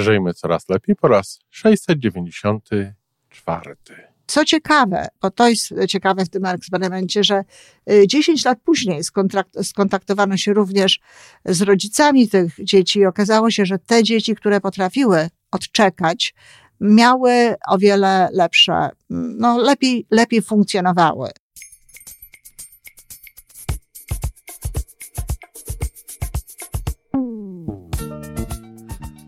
Żyjmy coraz lepiej po raz 694. Co ciekawe, bo to jest ciekawe w tym eksperymencie, że 10 lat później skontaktowano się również z rodzicami tych dzieci i okazało się, że te dzieci, które potrafiły odczekać, miały o wiele lepsze, no lepiej, lepiej funkcjonowały.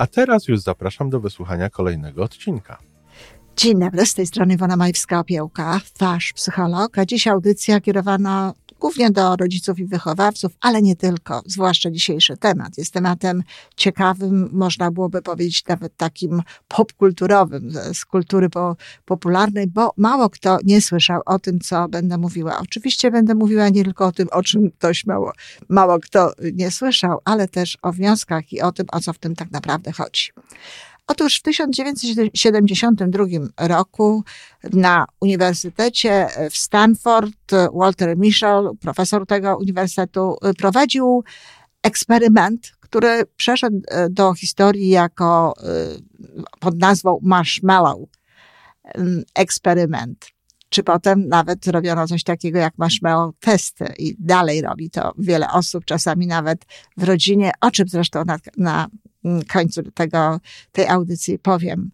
A teraz już zapraszam do wysłuchania kolejnego odcinka. Dzień dobry, z tej strony Iwona Majewska-Opiełka, wasz psycholog, a dziś audycja kierowana głównie do rodziców i wychowawców, ale nie tylko, zwłaszcza dzisiejszy temat. Jest tematem ciekawym, można byłoby powiedzieć nawet takim popkulturowym, z kultury po, popularnej, bo mało kto nie słyszał o tym, co będę mówiła. Oczywiście będę mówiła nie tylko o tym, o czym ktoś mało, mało kto nie słyszał, ale też o wnioskach i o tym, o co w tym tak naprawdę chodzi. Otóż w 1972 roku na Uniwersytecie w Stanford Walter Mischel, profesor tego uniwersytetu, prowadził eksperyment, który przeszedł do historii jako pod nazwą marshmallow eksperyment. Czy potem nawet robiono coś takiego jak marshmallow testy i dalej robi to wiele osób, czasami nawet w rodzinie, o czym zresztą na, na końcu tego, tej audycji powiem.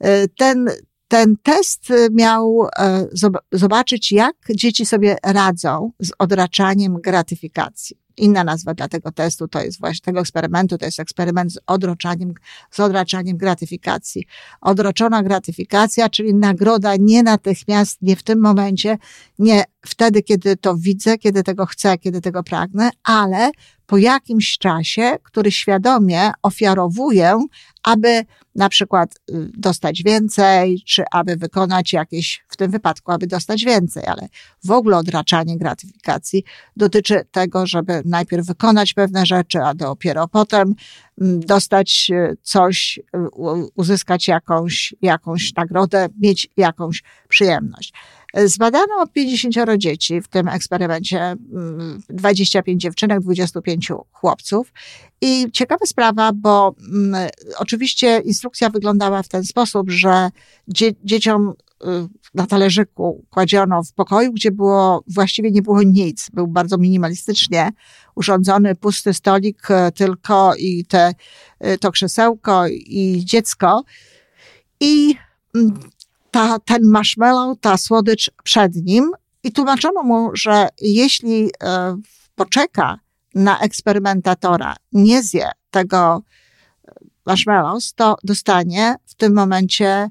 E, ten, ten test miał e, zobaczyć, jak dzieci sobie radzą z odraczaniem gratyfikacji. Inna nazwa dla tego testu to jest właśnie tego eksperymentu, to jest eksperyment z odroczaniem, z odraczaniem gratyfikacji. Odroczona gratyfikacja, czyli nagroda nie natychmiast, nie w tym momencie, nie wtedy, kiedy to widzę, kiedy tego chcę, kiedy tego pragnę, ale po jakimś czasie, który świadomie ofiarowuję, aby na przykład y, dostać więcej, czy aby wykonać jakieś, w tym wypadku, aby dostać więcej, ale w ogóle odraczanie gratyfikacji dotyczy tego, żeby najpierw wykonać pewne rzeczy, a dopiero potem mm, dostać y, coś, y, uzyskać jakąś, jakąś nagrodę, mieć jakąś przyjemność. Zbadano 50 dzieci w tym eksperymencie, 25 mm, dziewczynek, 25 chłopców. I ciekawa sprawa, bo mm, oczywiście instrukcja wyglądała w ten sposób, że dzie dzieciom y, na talerzyku kładziono w pokoju, gdzie było, właściwie nie było nic. Był bardzo minimalistycznie urządzony pusty stolik, y, tylko i te, y, to krzesełko i dziecko. I mm, ta, ten marshmallow, ta słodycz przed nim i tłumaczono mu, że jeśli e, poczeka na eksperymentatora, nie zje tego e, marshmallows, to dostanie w tym momencie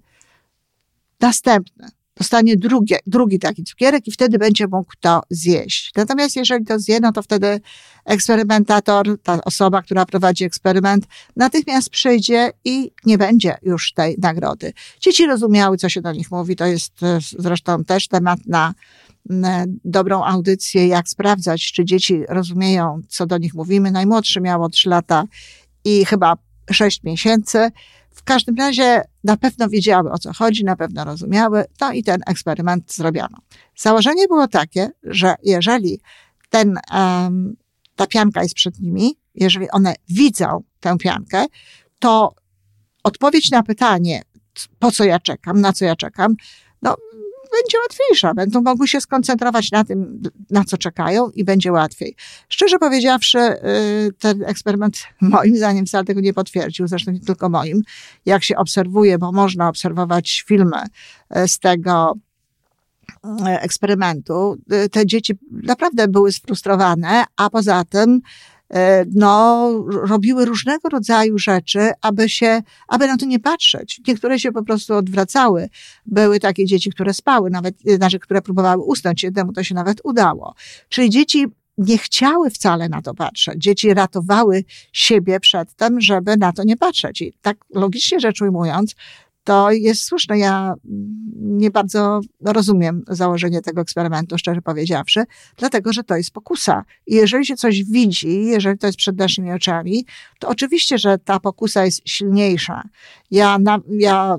następny dostanie drugie, drugi taki cukierek i wtedy będzie mógł to zjeść. Natomiast jeżeli to zje, no to wtedy eksperymentator, ta osoba, która prowadzi eksperyment, natychmiast przyjdzie i nie będzie już tej nagrody. Dzieci rozumiały, co się do nich mówi. To jest e, zresztą też temat na dobrą audycję, jak sprawdzać, czy dzieci rozumieją, co do nich mówimy. Najmłodszy miało 3 lata i chyba 6 miesięcy. W każdym razie na pewno wiedziały o co chodzi, na pewno rozumiały, no i ten eksperyment zrobiono. Założenie było takie, że jeżeli ten, um, ta pianka jest przed nimi, jeżeli one widzą tę piankę, to odpowiedź na pytanie, po co ja czekam, na co ja czekam, będzie łatwiejsza. Będą mogły się skoncentrować na tym, na co czekają i będzie łatwiej. Szczerze powiedziawszy, y, ten eksperyment moim zdaniem wcale tego nie potwierdził, zresztą nie tylko moim. Jak się obserwuje, bo można obserwować filmy y, z tego y, eksperymentu, te dzieci naprawdę były sfrustrowane, a poza tym no, robiły różnego rodzaju rzeczy, aby się, aby na to nie patrzeć. Niektóre się po prostu odwracały. Były takie dzieci, które spały, nawet, znaczy, które próbowały usnąć, jednemu to się nawet udało. Czyli dzieci nie chciały wcale na to patrzeć. Dzieci ratowały siebie przed tym, żeby na to nie patrzeć. I tak logicznie rzecz ujmując, to jest słuszne. Ja nie bardzo rozumiem założenie tego eksperymentu, szczerze powiedziawszy, dlatego, że to jest pokusa. I jeżeli się coś widzi, jeżeli to jest przed naszymi oczami, to oczywiście, że ta pokusa jest silniejsza. Ja, na, ja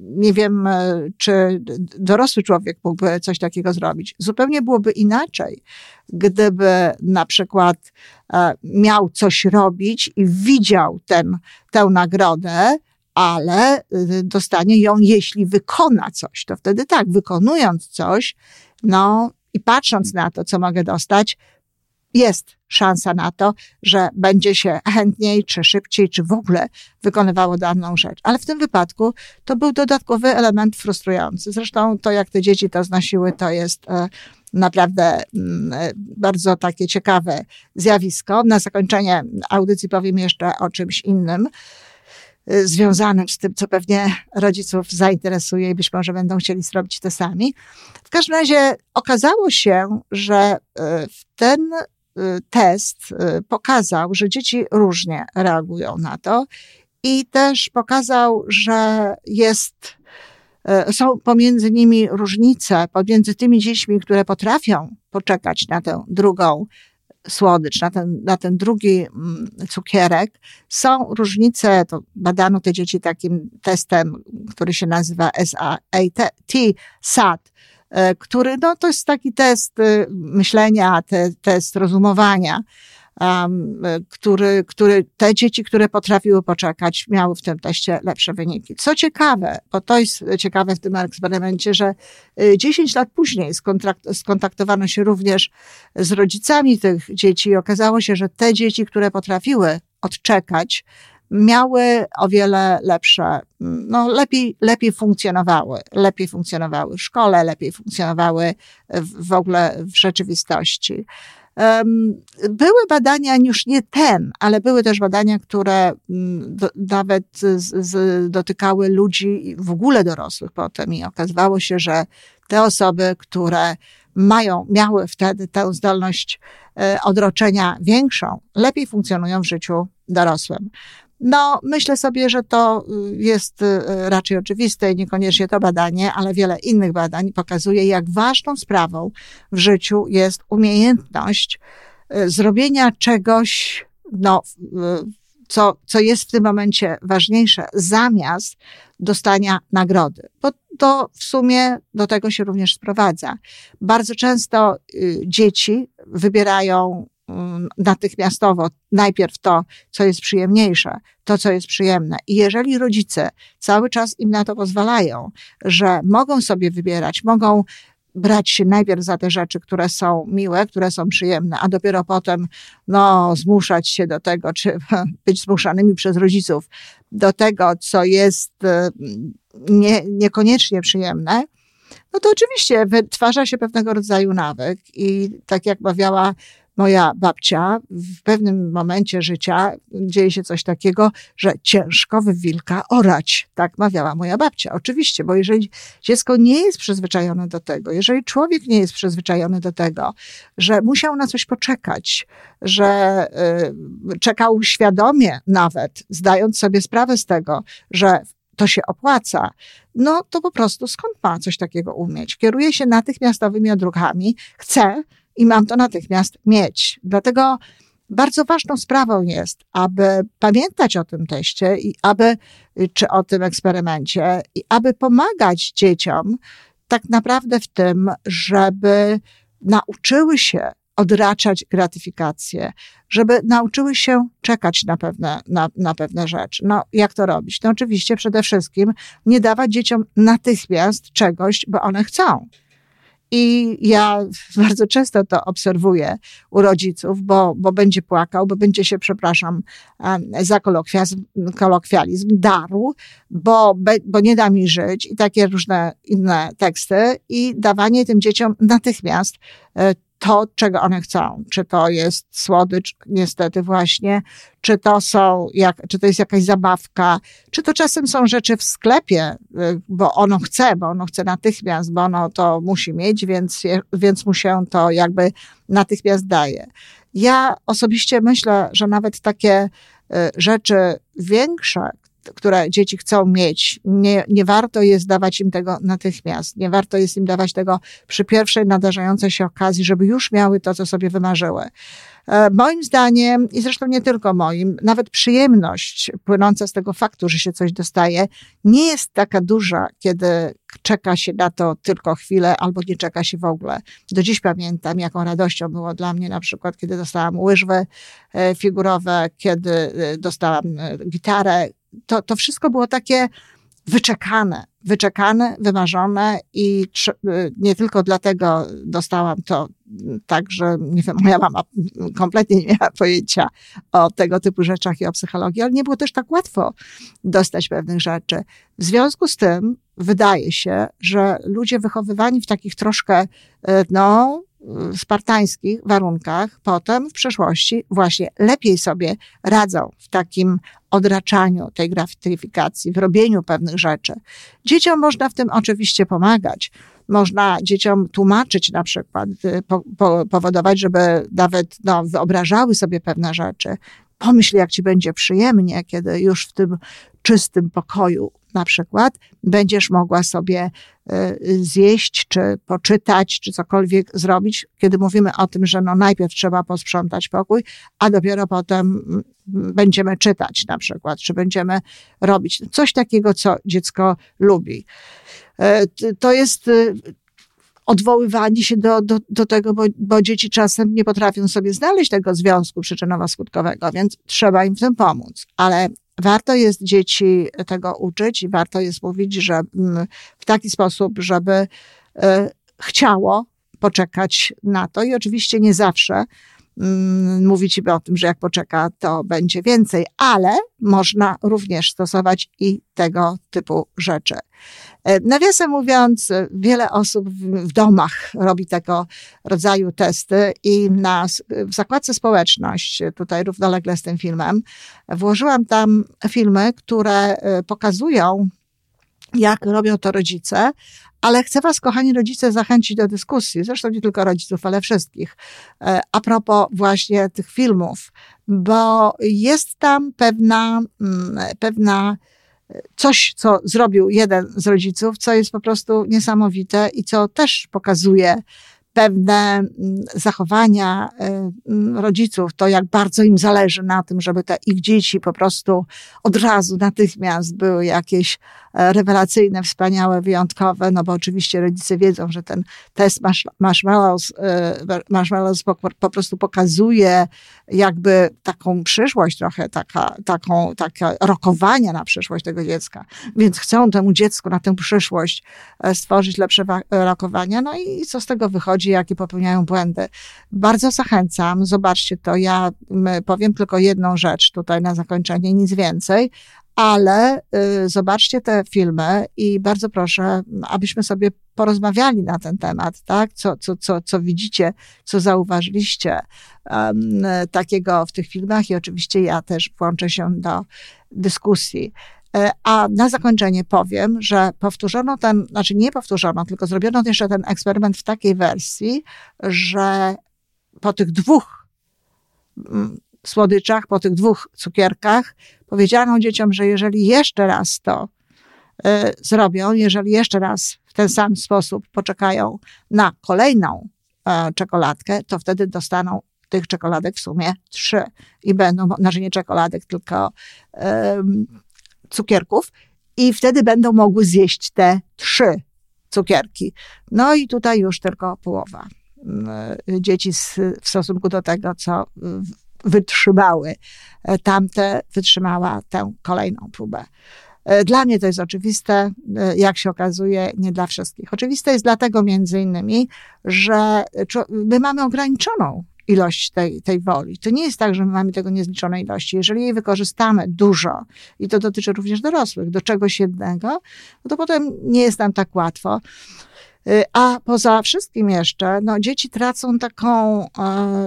nie wiem, czy dorosły człowiek mógłby coś takiego zrobić. Zupełnie byłoby inaczej, gdyby na przykład e, miał coś robić i widział ten, tę nagrodę, ale y, dostanie ją, jeśli wykona coś. To wtedy tak, wykonując coś, no i patrząc na to, co mogę dostać, jest szansa na to, że będzie się chętniej, czy szybciej, czy w ogóle wykonywało daną rzecz. Ale w tym wypadku to był dodatkowy element frustrujący. Zresztą to, jak te dzieci to znosiły, to jest e, naprawdę mm, e, bardzo takie ciekawe zjawisko. Na zakończenie audycji powiem jeszcze o czymś innym. Y, związanym z tym, co pewnie rodziców zainteresuje i być może będą chcieli zrobić to sami. W każdym razie okazało się, że y, ten y, test pokazał, że dzieci różnie reagują na to i też pokazał, że jest są pomiędzy nimi różnice, pomiędzy tymi dziećmi, które potrafią poczekać na tę drugą słodycz, na ten, na ten drugi mm, cukierek. Są różnice, to badano te dzieci takim testem, który się nazywa SAT, e, który, no to jest taki test y, myślenia, te, test rozumowania um, który, który te dzieci, które potrafiły poczekać, miały w tym teście lepsze wyniki. Co ciekawe, bo to jest ciekawe w tym eksperymencie, że 10 y, lat później skontaktowano się również z rodzicami tych dzieci i okazało się, że te dzieci, które potrafiły odczekać, miały o wiele lepsze, no lepiej, lepiej funkcjonowały, lepiej funkcjonowały w szkole, lepiej funkcjonowały w, w ogóle w rzeczywistości. Były badania, już nie ten, ale były też badania, które mm, do, nawet z, z, dotykały ludzi w ogóle dorosłych potem i okazywało się, że te osoby, które mają, miały wtedy tę zdolność e, odroczenia większą, lepiej funkcjonują w życiu dorosłym. No, myślę sobie, że to y, jest y, raczej oczywiste i niekoniecznie to badanie, ale wiele innych badań pokazuje, jak ważną sprawą w życiu jest umiejętność y, zrobienia czegoś, no, co, co jest w tym momencie ważniejsze, zamiast dostania nagrody. Bo to w sumie do tego się również sprowadza. Bardzo często dzieci wybierają natychmiastowo najpierw to, co jest przyjemniejsze, to, co jest przyjemne. I jeżeli rodzice cały czas im na to pozwalają, że mogą sobie wybierać, mogą brać się najpierw za te rzeczy, które są miłe, które są przyjemne, a dopiero potem, no, zmuszać się do tego, czy być zmuszanymi przez rodziców do tego, co jest mm, nie, niekoniecznie przyjemne, no to oczywiście wytwarza się pewnego rodzaju nawyk i tak jak mawiała moja babcia w pewnym momencie życia dzieje się coś takiego, że ciężko w wilka orać. Tak mawiała moja babcia. Oczywiście, bo jeżeli dziecko nie jest przyzwyczajone do tego, jeżeli człowiek nie jest przyzwyczajony do tego, że musiał na coś poczekać, że y, czekał świadomie nawet, zdając sobie sprawę z tego, że to się opłaca, no to po prostu skąd ma coś takiego umieć? Kieruje się natychmiastowymi odruchami, chce, i mam to natychmiast mieć. Dlatego bardzo ważną sprawą jest, aby pamiętać o tym teście i aby, czy o tym eksperymencie i aby pomagać dzieciom tak naprawdę w tym, żeby nauczyły się odraczać gratyfikację, żeby nauczyły się czekać na pewne, na, na pewne rzeczy. No, jak to robić? No, oczywiście przede wszystkim nie dawać dzieciom natychmiast czegoś, bo one chcą. I ja bardzo często to obserwuję u rodziców, bo, bo będzie płakał, bo będzie się, przepraszam za kolokwializm, kolokwializm darł, bo, bo nie da mi żyć i takie różne inne teksty i dawanie tym dzieciom natychmiast e, to, czego one chcą. Czy to jest słodycz, niestety właśnie, czy to są, jak, czy to jest jakaś zabawka, czy to czasem są rzeczy w sklepie, y, bo ono chce, bo ono chce natychmiast, bo ono to musi mieć, więc, więc mu się to jakby natychmiast daje. Ja osobiście myślę, że nawet takie y, rzeczy większe, które dzieci chcą mieć, nie, nie warto jest dawać im tego natychmiast. Nie warto jest im dawać tego przy pierwszej nadarzającej się okazji, żeby już miały to, co sobie wymarzyły. E, moim zdaniem, i zresztą nie tylko moim, nawet przyjemność płynąca z tego faktu, że się coś dostaje, nie jest taka duża, kiedy czeka się na to tylko chwilę albo nie czeka się w ogóle. Do dziś pamiętam, jaką radością było dla mnie na przykład, kiedy dostałam łyżwy e, figurowe, kiedy e, dostałam gitarę, to, to wszystko było takie wyczekane, wyczekane, wymarzone i y, nie tylko dlatego dostałam to tak, że nie wiem, moja mama kompletnie nie miała pojęcia o tego typu rzeczach i o psychologii, ale nie było też tak łatwo dostać pewnych rzeczy. W związku z tym wydaje się, że ludzie wychowywani w takich troszkę, y, no, spartańskich warunkach potem w przeszłości właśnie lepiej sobie radzą w takim odraczaniu tej gratyfikacji, w robieniu pewnych rzeczy. Dzieciom można w tym oczywiście pomagać. Można dzieciom tłumaczyć na przykład, y, po, po, powodować, żeby nawet no, wyobrażały sobie pewne rzeczy. Pomyśl, jak ci będzie przyjemnie, kiedy już w tym czystym pokoju na przykład będziesz mogła sobie e, zjeść, czy poczytać, czy cokolwiek zrobić, kiedy mówimy o tym, że no najpierw trzeba posprzątać pokój, a dopiero potem mm, będziemy czytać na przykład, czy będziemy robić coś takiego, co dziecko lubi. E, to jest y, odwoływanie się do, do, do tego, bo, bo dzieci czasem nie potrafią sobie znaleźć tego związku przyczynowo-skutkowego, więc trzeba im w tym pomóc. Ale warto jest dzieci tego uczyć i warto jest mówić, że mm, w taki sposób, żeby e, chciało poczekać na to i oczywiście nie zawsze Mm, mówić o tym, że jak poczeka, to będzie więcej, ale można również stosować i tego typu rzeczy. E, nawiasem mówiąc, wiele osób w domach robi tego rodzaju testy i na, w zakładce społeczność, tutaj równolegle z tym filmem, włożyłam tam filmy, które e, pokazują, jak robią to rodzice, ale chcę Was, kochani rodzice, zachęcić do dyskusji, zresztą nie tylko rodziców, ale wszystkich, e, a propos właśnie tych filmów, bo jest tam pewna, mm, pewna e, coś, co zrobił jeden z rodziców, co jest po prostu niesamowite i co też pokazuje pewne mm, zachowania e, mm, rodziców, to jak bardzo im zależy na tym, żeby te ich dzieci po prostu od razu, natychmiast były jakieś e, rewelacyjne, wspaniałe, wyjątkowe, no bo oczywiście rodzice wiedzą, że ten test marshmallows, e, marshmallows po, po prostu pokazuje jakby taką przyszłość trochę, taka, taką, takie rokowania na przyszłość tego dziecka. Więc chcą temu dziecku na tę przyszłość stworzyć lepsze rokowania, no i co z tego wychodzi? Ludzi, jakie popełniają błędy. Bardzo zachęcam, zobaczcie to. Ja powiem tylko jedną rzecz tutaj na zakończenie, nic więcej, ale y, zobaczcie te filmy i bardzo proszę, abyśmy sobie porozmawiali na ten temat, tak? Co, co, co, co widzicie, co zauważyliście um, takiego w tych filmach i oczywiście ja też włączę się do dyskusji. E, a na zakończenie powiem, że powtórzono ten, znaczy nie powtórzono, tylko zrobiono jeszcze ten eksperyment w takiej wersji, że po tych dwóch mm, słodyczach, po tych dwóch cukierkach, powiedziano dzieciom, że jeżeli jeszcze raz to y, zrobią, jeżeli jeszcze raz w ten sam sposób poczekają na kolejną y, czekoladkę, to wtedy dostaną tych czekoladek w sumie trzy i będą, znaczy nie czekoladek, tylko cukierków i wtedy będą mogły zjeść te trzy cukierki. No i tutaj już tylko połowa mm, dzieci w stosunku do tego, co wytrzymały. Tamte wytrzymała tę kolejną próbę. Dla mnie to jest oczywiste, jak się okazuje, nie dla wszystkich. Oczywiste jest dlatego między innymi, że my mamy ograniczoną ilość tej, tej woli. To nie jest tak, że my mamy tego niezliczonej ilości. Jeżeli jej wykorzystamy dużo, i to dotyczy również dorosłych, do czegoś jednego, no to potem nie jest nam tak łatwo. Y, a poza wszystkim jeszcze, no, dzieci tracą taką e,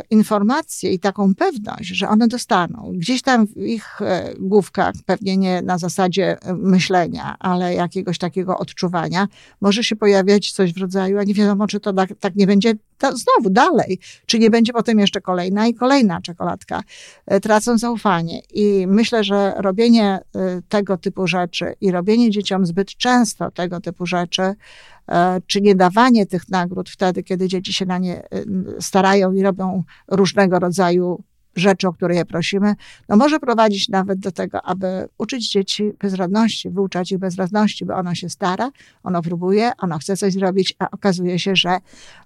informację i taką pewność, że one dostaną. Gdzieś tam w ich e, główkach, pewnie nie na zasadzie e, myślenia, ale jakiegoś takiego odczuwania, może się pojawiać coś w rodzaju, a nie wiadomo, czy to tak, tak nie będzie to znowu dalej, czy nie będzie potem jeszcze kolejna i kolejna czekoladka. E, tracą zaufanie. I myślę, że robienie e, tego typu rzeczy i robienie dzieciom zbyt często tego typu rzeczy, e, czy nie dawanie tych nagród wtedy, kiedy dzieci się na nie starają i robią różnego rodzaju rzeczy, o które je prosimy, no może prowadzić nawet do tego, aby uczyć dzieci bezradności, wyuczać ich bezradności, bo ono się stara, ono próbuje, ono chce coś zrobić, a okazuje się, że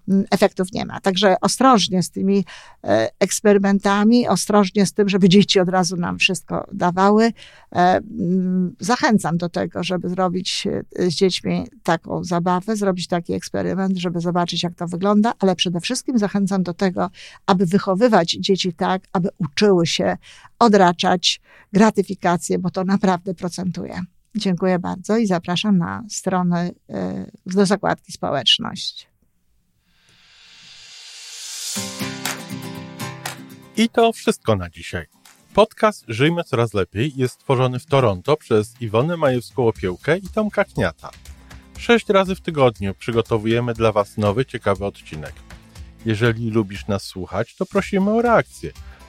mm, efektów nie ma. Także ostrożnie z tymi e, eksperymentami, ostrożnie z tym, żeby dzieci od razu nam wszystko dawały. E, mm, zachęcam do tego, żeby zrobić e, z dziećmi taką zabawę, zrobić taki eksperyment, żeby zobaczyć, jak to wygląda, ale przede wszystkim zachęcam do tego, aby wychowywać dzieci tak, aby uczyły się odraczać gratyfikację, bo to naprawdę procentuje. Dziękuję bardzo i zapraszam na stronę y, do zakładki społeczność. I to wszystko na dzisiaj. Podcast Żyjmy Coraz Lepiej jest stworzony w Toronto przez Iwonę Majewską-Opiełkę i Tomka Kniata. Sześć razy w tygodniu przygotowujemy dla Was nowy, ciekawy odcinek. Jeżeli lubisz nas słuchać, to prosimy o reakcję –